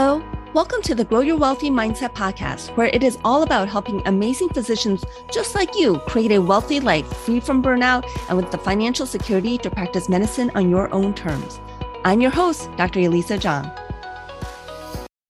Hello. Welcome to the Grow Your Wealthy Mindset podcast, where it is all about helping amazing physicians just like you create a wealthy life free from burnout and with the financial security to practice medicine on your own terms. I'm your host, Dr. Elisa Chiang.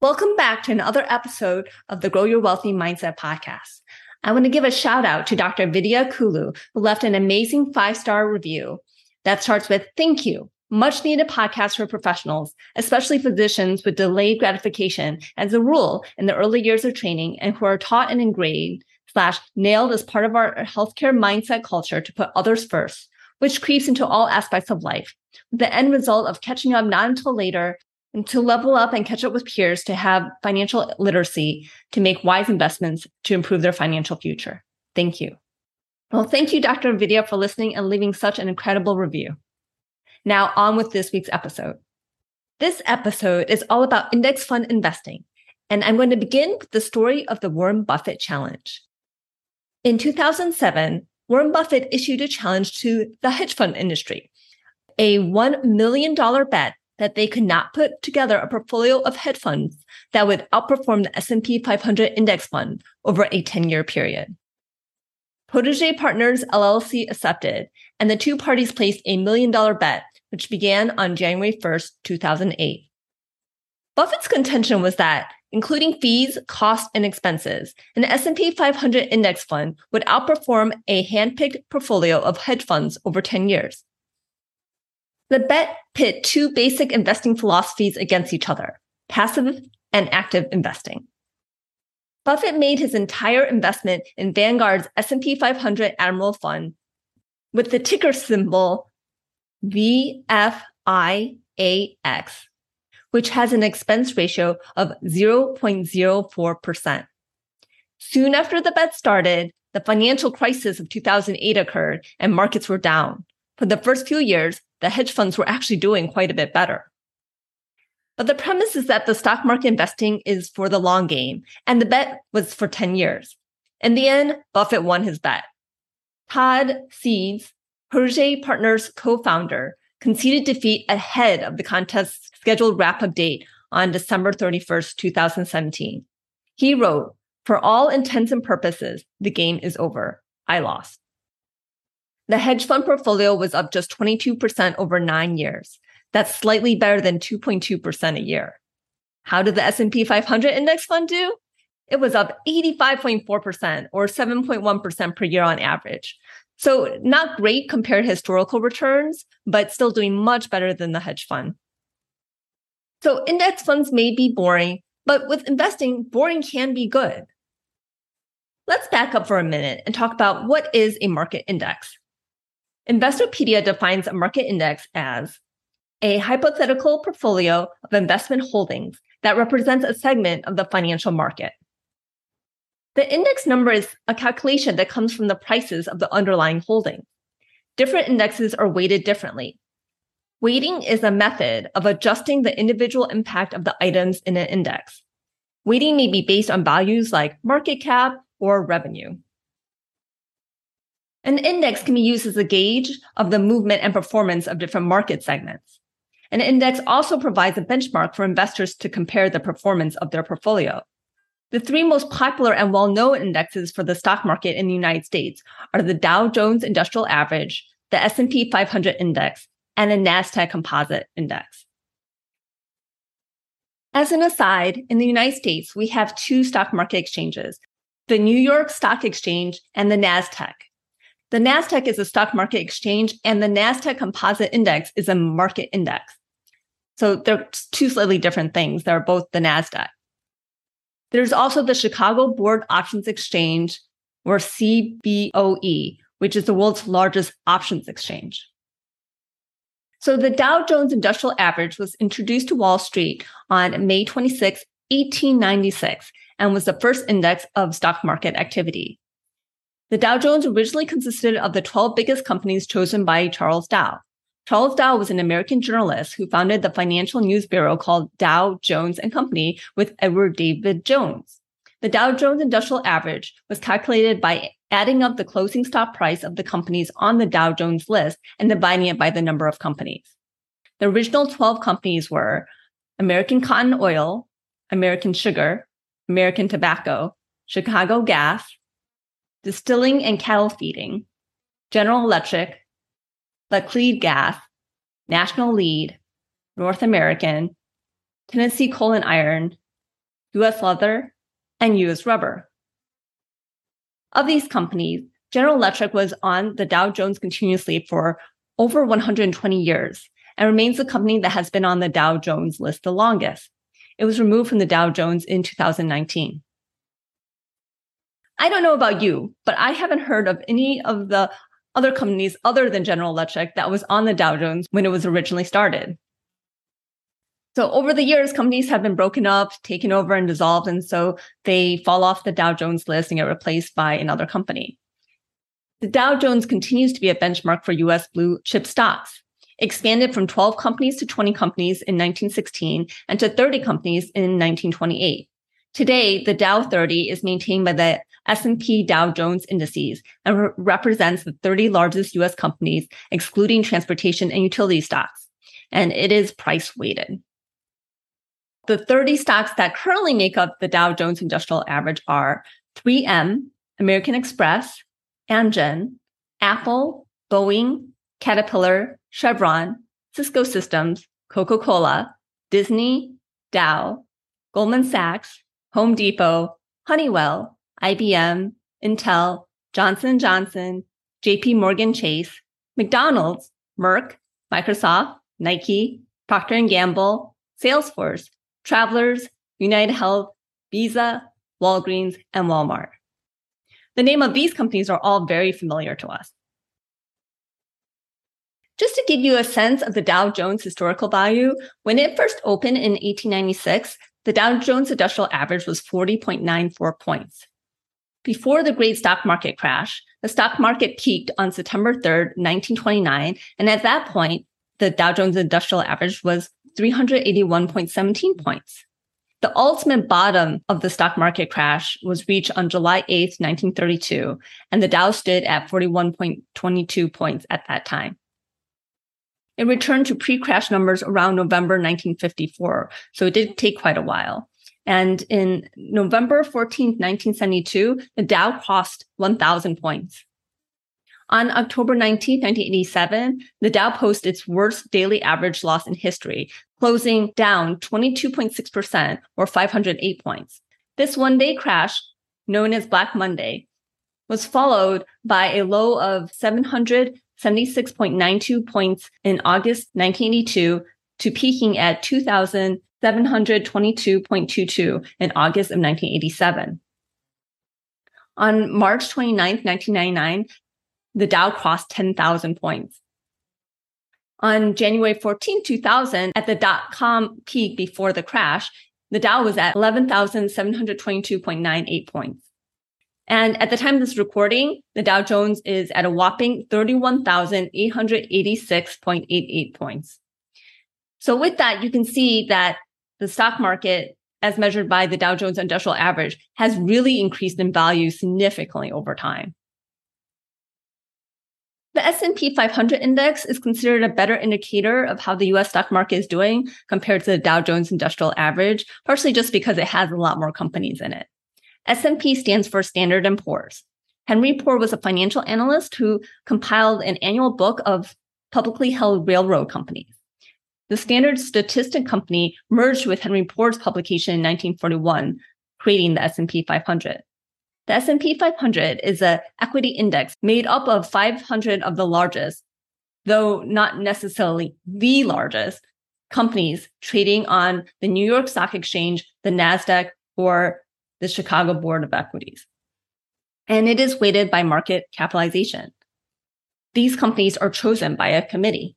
Welcome back to another episode of the Grow Your Wealthy Mindset podcast. I want to give a shout out to Dr. Vidya Kulu, who left an amazing five star review that starts with Thank you much needed podcast for professionals, especially physicians with delayed gratification as a rule in the early years of training and who are taught and ingrained slash nailed as part of our healthcare mindset culture to put others first, which creeps into all aspects of life, the end result of catching up not until later and to level up and catch up with peers to have financial literacy to make wise investments to improve their financial future. Thank you. Well, thank you, Dr. Vidya, for listening and leaving such an incredible review. Now, on with this week's episode. This episode is all about index fund investing, and I'm going to begin with the story of the Warren Buffett challenge. In 2007, Warren Buffett issued a challenge to the hedge fund industry, a $1 million bet that they could not put together a portfolio of hedge funds that would outperform the S&P 500 index fund over a 10-year period. Protege Partners LLC accepted, and the two parties placed a million dollar bet which began on January 1st, 2008. Buffett's contention was that including fees, costs, and expenses, an S&P 500 index fund would outperform a handpicked portfolio of hedge funds over 10 years. The bet pit two basic investing philosophies against each other, passive and active investing. Buffett made his entire investment in Vanguard's S&P 500 Admiral Fund with the ticker symbol VFIAX, which has an expense ratio of 0.04%. Soon after the bet started, the financial crisis of 2008 occurred and markets were down. For the first few years, the hedge funds were actually doing quite a bit better. But the premise is that the stock market investing is for the long game, and the bet was for 10 years. In the end, Buffett won his bet. Ted Seides, Protege Partners co-founder conceded defeat ahead of the contest's scheduled wrap-up date on December 31st, 2017. He wrote, for all intents and purposes, the game is over. I lost. The hedge fund portfolio was up just 22% over nine years. That's slightly better than 2.2% a year. How did the S&P 500 index fund do? It was up 85.4% or 7.1% per year on average. So not great compared to historical returns, but still doing much better than the hedge fund. So index funds may be boring, but with investing, boring can be good. Let's back up for a minute and talk about what is a market index. Investopedia defines a market index as a hypothetical portfolio of investment holdings that represents a segment of the financial market. The index number is a calculation that comes from the prices of the underlying holding. Different indexes are weighted differently. Weighting is a method of adjusting the individual impact of the items in an index. Weighting may be based on values like market cap or revenue. An index can be used as a gauge of the movement and performance of different market segments. An index also provides a benchmark for investors to compare the performance of their portfolio. The three most popular and well-known indexes for the stock market in the United States are the Dow Jones Industrial Average, the S&P 500 Index, and the Nasdaq Composite Index. As an aside, in the United States, we have two stock market exchanges, the New York Stock Exchange and the Nasdaq. The Nasdaq is a stock market exchange and the Nasdaq Composite Index is a market index. So they're two slightly different things. They're both the Nasdaq. There's also the Chicago Board Options Exchange, or CBOE, which is the world's largest options exchange. So the Dow Jones Industrial Average was introduced to Wall Street on May 26, 1896, and was the first index of stock market activity. The Dow Jones originally consisted of the 12 biggest companies chosen by Charles Dow. Charles Dow was an American journalist who founded the financial news bureau called Dow Jones and Company with Edward David Jones. The Dow Jones Industrial Average was calculated by adding up the closing stock price of the companies on the Dow Jones list and dividing it by the number of companies. The original 12 companies were American Cotton Oil, American Sugar, American Tobacco, Chicago Gas, Distilling and Cattle Feeding, General Electric, Laclede Gas, National Lead, North American, Tennessee Coal and Iron, US Leather, and US Rubber. Of these companies, General Electric was on the Dow Jones continuously for over 120 years and remains the company that has been on the Dow Jones list the longest. It was removed from the Dow Jones in 2019. I don't know about you, but I haven't heard of any of the other companies other than General Electric that was on the Dow Jones when it was originally started. So over the years, companies have been broken up, taken over and dissolved. And so they fall off the Dow Jones list and get replaced by another company. The Dow Jones continues to be a benchmark for US blue chip stocks, expanded from 12 companies to 20 companies in 1916 and to 30 companies in 1928. Today, the Dow 30 is maintained by the S&P Dow Jones indices and re- represents the 30 largest US companies, excluding transportation and utility stocks. And it is price weighted. The 30 stocks that currently make up the Dow Jones Industrial Average are 3M, American Express, Amgen, Apple, Boeing, Caterpillar, Chevron, Cisco Systems, Coca-Cola, Disney, Dow, Goldman Sachs, Home Depot, Honeywell, IBM, Intel, Johnson Johnson, JP Morgan Chase, McDonald's, Merck, Microsoft, Nike, Procter & Gamble, Salesforce, Travelers, United Health, Visa, Walgreens, and Walmart. The name of these companies are all very familiar to us. Just to give you a sense of the Dow Jones historical value, when it first opened in 1896, the Dow Jones Industrial Average was 40.94 points. Before the great stock market crash, the stock market peaked on September 3rd, 1929. And at that point, the Dow Jones Industrial Average was 381.17 points. The ultimate bottom of the stock market crash was reached on July 8th, 1932, and the Dow stood at 41.22 points at that time. It returned to pre-crash numbers around November 1954, so it did take quite a while. And in November 14th, 1972, the Dow crossed 1,000 points. On October 19, 1987, the Dow posted its worst daily average loss in history, closing down 22.6% or 508 points. This one day crash, known as Black Monday, was followed by a low of 776.92 points in August 1982 to peaking at 2,722.22 in August of 1987. On March 29, 1999, the Dow crossed 10,000 points. On January 14, 2000, at the dot com peak before the crash, the Dow was at 11,722.98 points. And at the time of this recording, the Dow Jones is at a whopping 31,886.88 points. So with that, you can see that the stock market, as measured by the Dow Jones Industrial Average, has really increased in value significantly over time. The S&P 500 index is considered a better indicator of how the US stock market is doing compared to the Dow Jones Industrial Average, partially just because it has a lot more companies in it. S&P stands for Standard & Poor's. Henry Poor was a financial analyst who compiled an annual book of publicly held railroad companies. The Standard Statistic Company merged with Henry Poor's publication in 1941, creating the S&P 500. The S&P 500 is an equity index made up of 500 of the largest, though not necessarily the largest, companies trading on the New York Stock Exchange, the NASDAQ, or the Chicago Board of Equities. And it is weighted by market capitalization. These companies are chosen by a committee.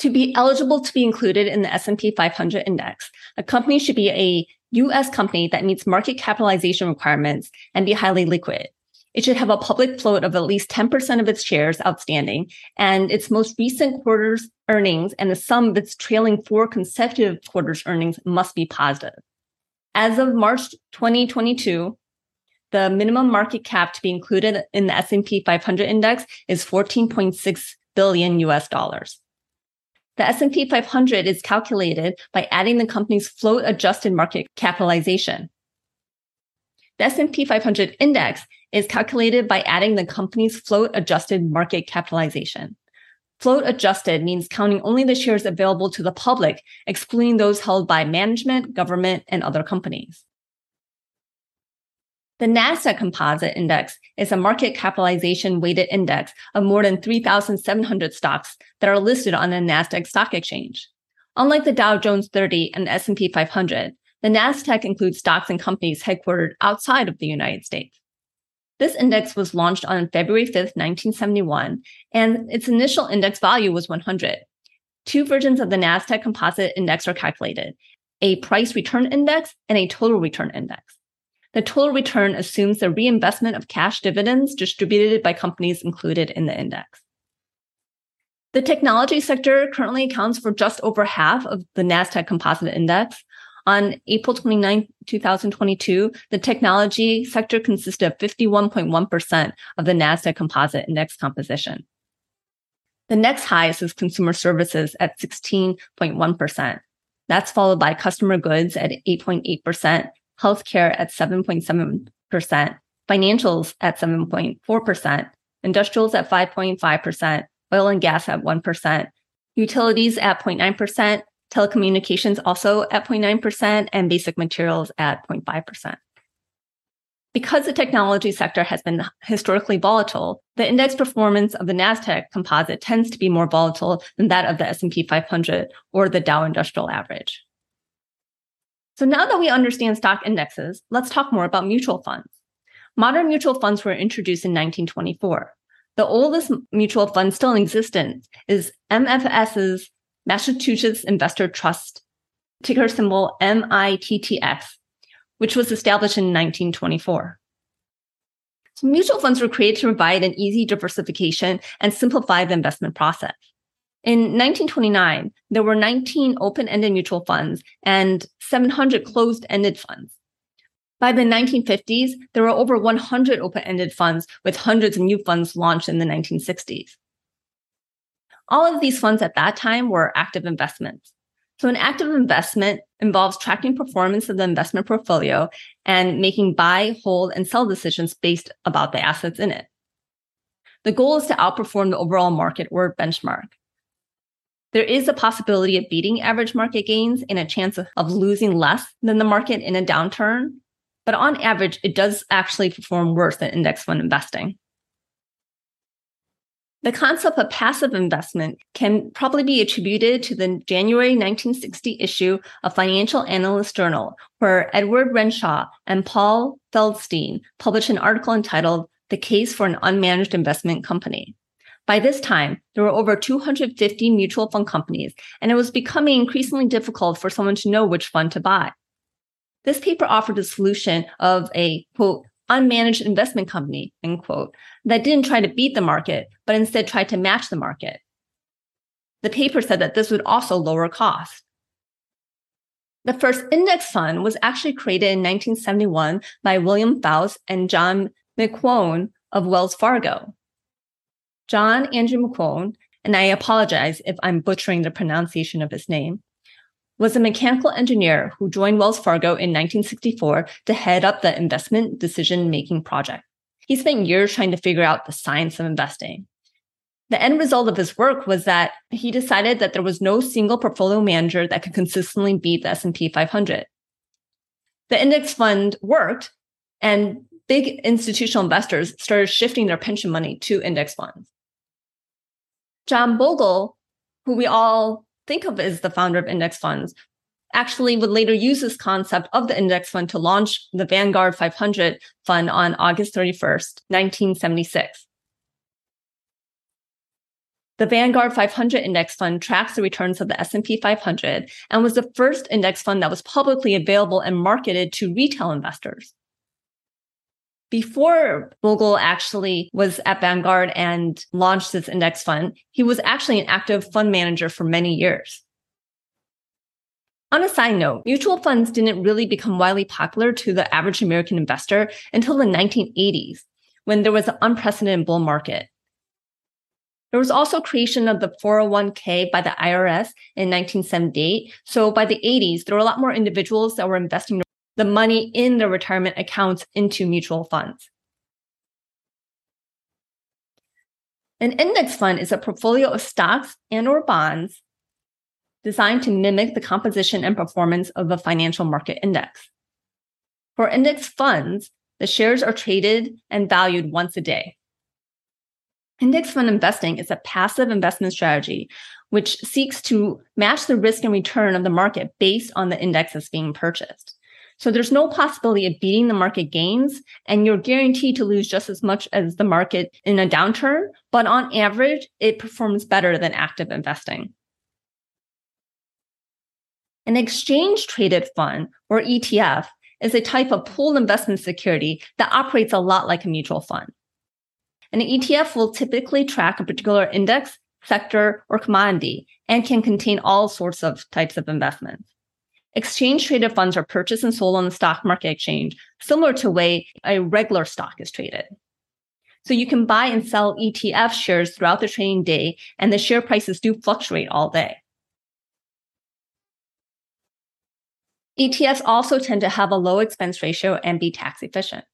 To be eligible to be included in the S&P 500 index, a company should be a US company that meets market capitalization requirements and be highly liquid. It should have a public float of at least 10% of its shares outstanding and its most recent quarter's earnings and the sum of its trailing four consecutive quarters earnings must be positive. As of March 2022, the minimum market cap to be included in the S&P 500 index is 14.6 billion US dollars. The S&P 500 is calculated by adding the company's float adjusted market capitalization. The S&P 500 index is calculated by adding the company's float adjusted market capitalization. Float adjusted means counting only the shares available to the public, excluding those held by management, government, and other companies. The NASDAQ Composite Index is a market capitalization weighted index of more than 3,700 stocks that are listed on the NASDAQ stock exchange. Unlike the Dow Jones 30 and the S&P 500, the NASDAQ includes stocks and companies headquartered outside of the United States. This index was launched on February 5, 1971, and its initial index value was 100. Two versions of the NASDAQ Composite Index are calculated, a price return index and a total return index. The total return assumes the reinvestment of cash dividends distributed by companies included in the index. The technology sector currently accounts for just over half of the NASDAQ Composite Index. On April 29, 2022, the technology sector consisted of 51.1% of the NASDAQ Composite Index composition. The next highest is consumer services at 16.1%. That's followed by customer goods at 8.8%, healthcare at 7.7%, financials at 7.4%, industrials at 5.5%, oil and gas at 1%, utilities at 0.9%, telecommunications also at 0.9%, and basic materials at 0.5%. Because the technology sector has been historically volatile, the index performance of the Nasdaq composite tends to be more volatile than that of the S&P 500 or the Dow Industrial Average. So now that we understand stock indexes, let's talk more about mutual funds. Modern mutual funds were introduced in 1924. The oldest mutual fund still in existence is MFS's Massachusetts Investor Trust, ticker symbol MITTX, which was established in 1924. So mutual funds were created to provide an easy diversification and simplify the investment process. In 1929, there were 19 open-ended mutual funds and 700 closed-ended funds. By the 1950s, there were over 100 open-ended funds with hundreds of new funds launched in the 1960s. All of these funds at that time were active investments. So an active investment involves tracking performance of the investment portfolio and making buy, hold, and sell decisions based about the assets in it. The goal is to outperform the overall market or benchmark. There is a possibility of beating average market gains and a chance of, of losing less than the market in a downturn. But on average, it does actually perform worse than index fund investing. The concept of passive investment can probably be attributed to the January 1960 issue of Financial Analyst Journal, where Edward Renshaw and Paul Feldstein published an article entitled The Case for an Unmanaged Investment Company. By this time, there were over 250 mutual fund companies, and it was becoming increasingly difficult for someone to know which fund to buy. This paper offered a solution of a quote, unmanaged investment company, end quote, that didn't try to beat the market, but instead tried to match the market. The paper said that this would also lower costs. The first index fund was actually created in 1971 by William Fouse and John McQuown of Wells Fargo. John Andrew McQuown, and I apologize if I'm butchering the pronunciation of his name, was a mechanical engineer who joined Wells Fargo in 1964 to head up the investment decision making project. He spent years trying to figure out the science of investing. The end result of his work was that he decided that there was no single portfolio manager that could consistently beat the S&P 500. The index fund worked and big institutional investors started shifting their pension money to index funds. John Bogle, who we all think of as the founder of index funds, actually would later use this concept of the index fund to launch the Vanguard 500 fund on August 31st, 1976. The Vanguard 500 index fund tracks the returns of the S&P 500 and was the first index fund that was publicly available and marketed to retail investors before Bogle actually was at Vanguard and launched this index fund, he was actually an active fund manager for many years. On a side note, mutual funds didn't really become widely popular to the average American investor until the 1980s, when there was an unprecedented bull market. There was also creation of the 401k by the IRS in 1978. So by the 80s, there were a lot more individuals that were investing the money in the retirement accounts into mutual funds. An index fund is a portfolio of stocks and or bonds designed to mimic the composition and performance of a financial market index. For index funds, the shares are traded and valued once a day. Index fund investing is a passive investment strategy which seeks to match the risk and return of the market based on the index that's being purchased. So there's no possibility of beating the market gains and you're guaranteed to lose just as much as the market in a downturn. But on average, it performs better than active investing. An exchange traded fund or ETF is a type of pooled investment security that operates a lot like a mutual fund. An ETF will typically track a particular index, sector, or commodity and can contain all sorts of types of investments. Exchange traded funds are purchased and sold on the stock market exchange, similar to way a regular stock is traded. So you can buy and sell ETF shares throughout the trading day, and the share prices do fluctuate all day. ETFs also tend to have a low expense ratio and be tax efficient.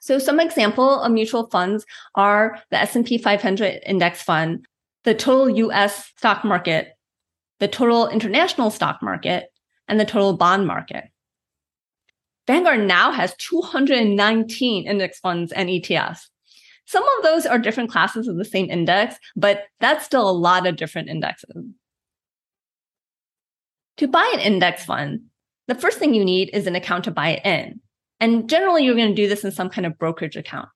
So some example of mutual funds are the S&P 500 index fund, the total US stock market, the total international stock market, and the total bond market. Vanguard now has 219 index funds and ETFs. Some of those are different classes of the same index, but that's still a lot of different indexes. To buy an index fund, the first thing you need is an account to buy it in. And generally, you're going to do this in some kind of brokerage account.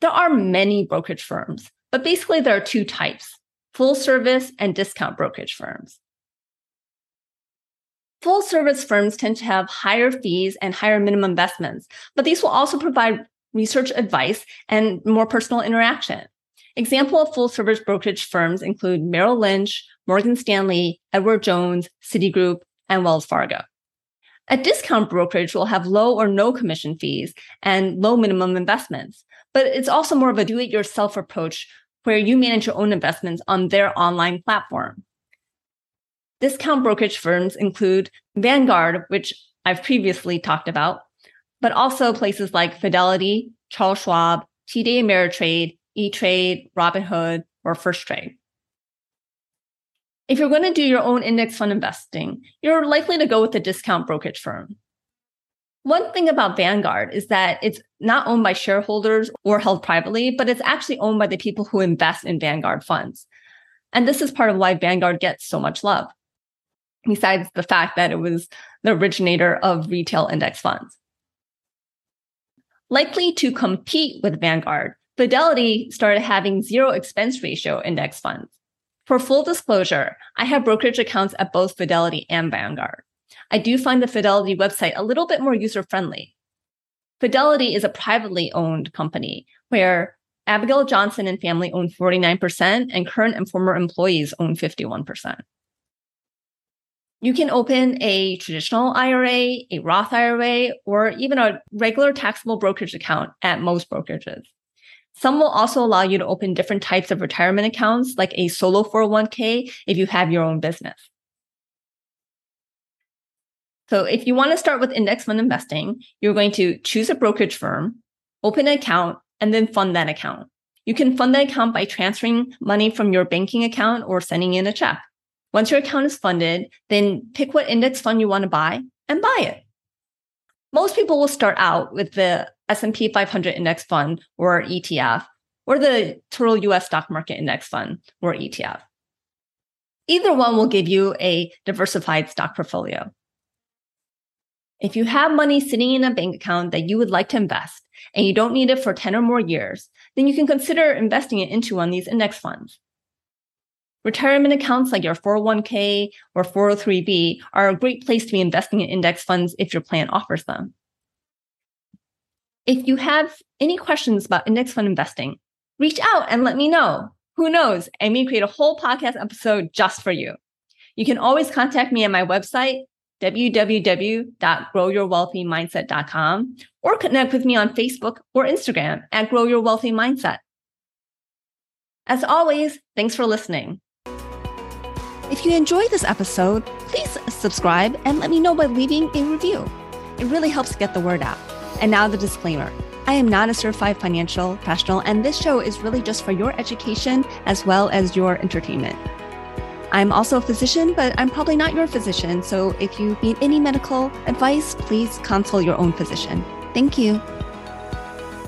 There are many brokerage firms, but basically, there are two types full service and discount brokerage firms. Full service firms tend to have higher fees and higher minimum investments, but these will also provide research advice and more personal interaction. Example of full service brokerage firms include Merrill Lynch, Morgan Stanley, Edward Jones, Citigroup, and Wells Fargo. A discount brokerage will have low or no commission fees and low minimum investments, but it's also more of a do it yourself approach where you manage your own investments on their online platform. Discount brokerage firms include Vanguard, which I've previously talked about, but also places like Fidelity, Charles Schwab, TD Ameritrade, E-Trade, Robinhood, or Firstrade. If you're going to do your own index fund investing, you're likely to go with a discount brokerage firm. One thing about Vanguard is that it's not owned by shareholders or held privately, but it's actually owned by the people who invest in Vanguard funds. And this is part of why Vanguard gets so much love, besides the fact that it was the originator of retail index funds. Likely to compete with Vanguard, Fidelity started having zero expense ratio index funds. For full disclosure, I have brokerage accounts at both Fidelity and Vanguard. I do find the Fidelity website a little bit more user friendly. Fidelity is a privately owned company where Abigail Johnson and family own 49% and current and former employees own 51%. You can open a traditional IRA, a Roth IRA, or even a regular taxable brokerage account at most brokerages. Some will also allow you to open different types of retirement accounts, like a solo 401k if you have your own business. So if you want to start with index fund investing, you're going to choose a brokerage firm, open an account, and then fund that account. You can fund the account by transferring money from your banking account or sending in a check. Once your account is funded, then pick what index fund you want to buy and buy it. Most people will start out with the S&P 500 index fund or ETF or the total US stock market index fund or ETF. Either one will give you a diversified stock portfolio. If you have money sitting in a bank account that you would like to invest and you don't need it for 10 or more years, then you can consider investing it into one of these index funds. Retirement accounts like your 401k or 403b are a great place to be investing in index funds if your plan offers them. If you have any questions about index fund investing, reach out and let me know. Who knows? I may create a whole podcast episode just for you. You can always contact me at my website, www.growyourwealthymindset.com, or connect with me on Facebook or Instagram at Grow Your Wealthy Mindset. As always, thanks for listening. If you enjoyed this episode, please subscribe and let me know by leaving a review. It really helps get the word out. And now the disclaimer. I am not a certified financial professional, and this show is really just for your education as well as your entertainment. I'm also a physician, but I'm probably not your physician. So if you need any medical advice, please consult your own physician. Thank you.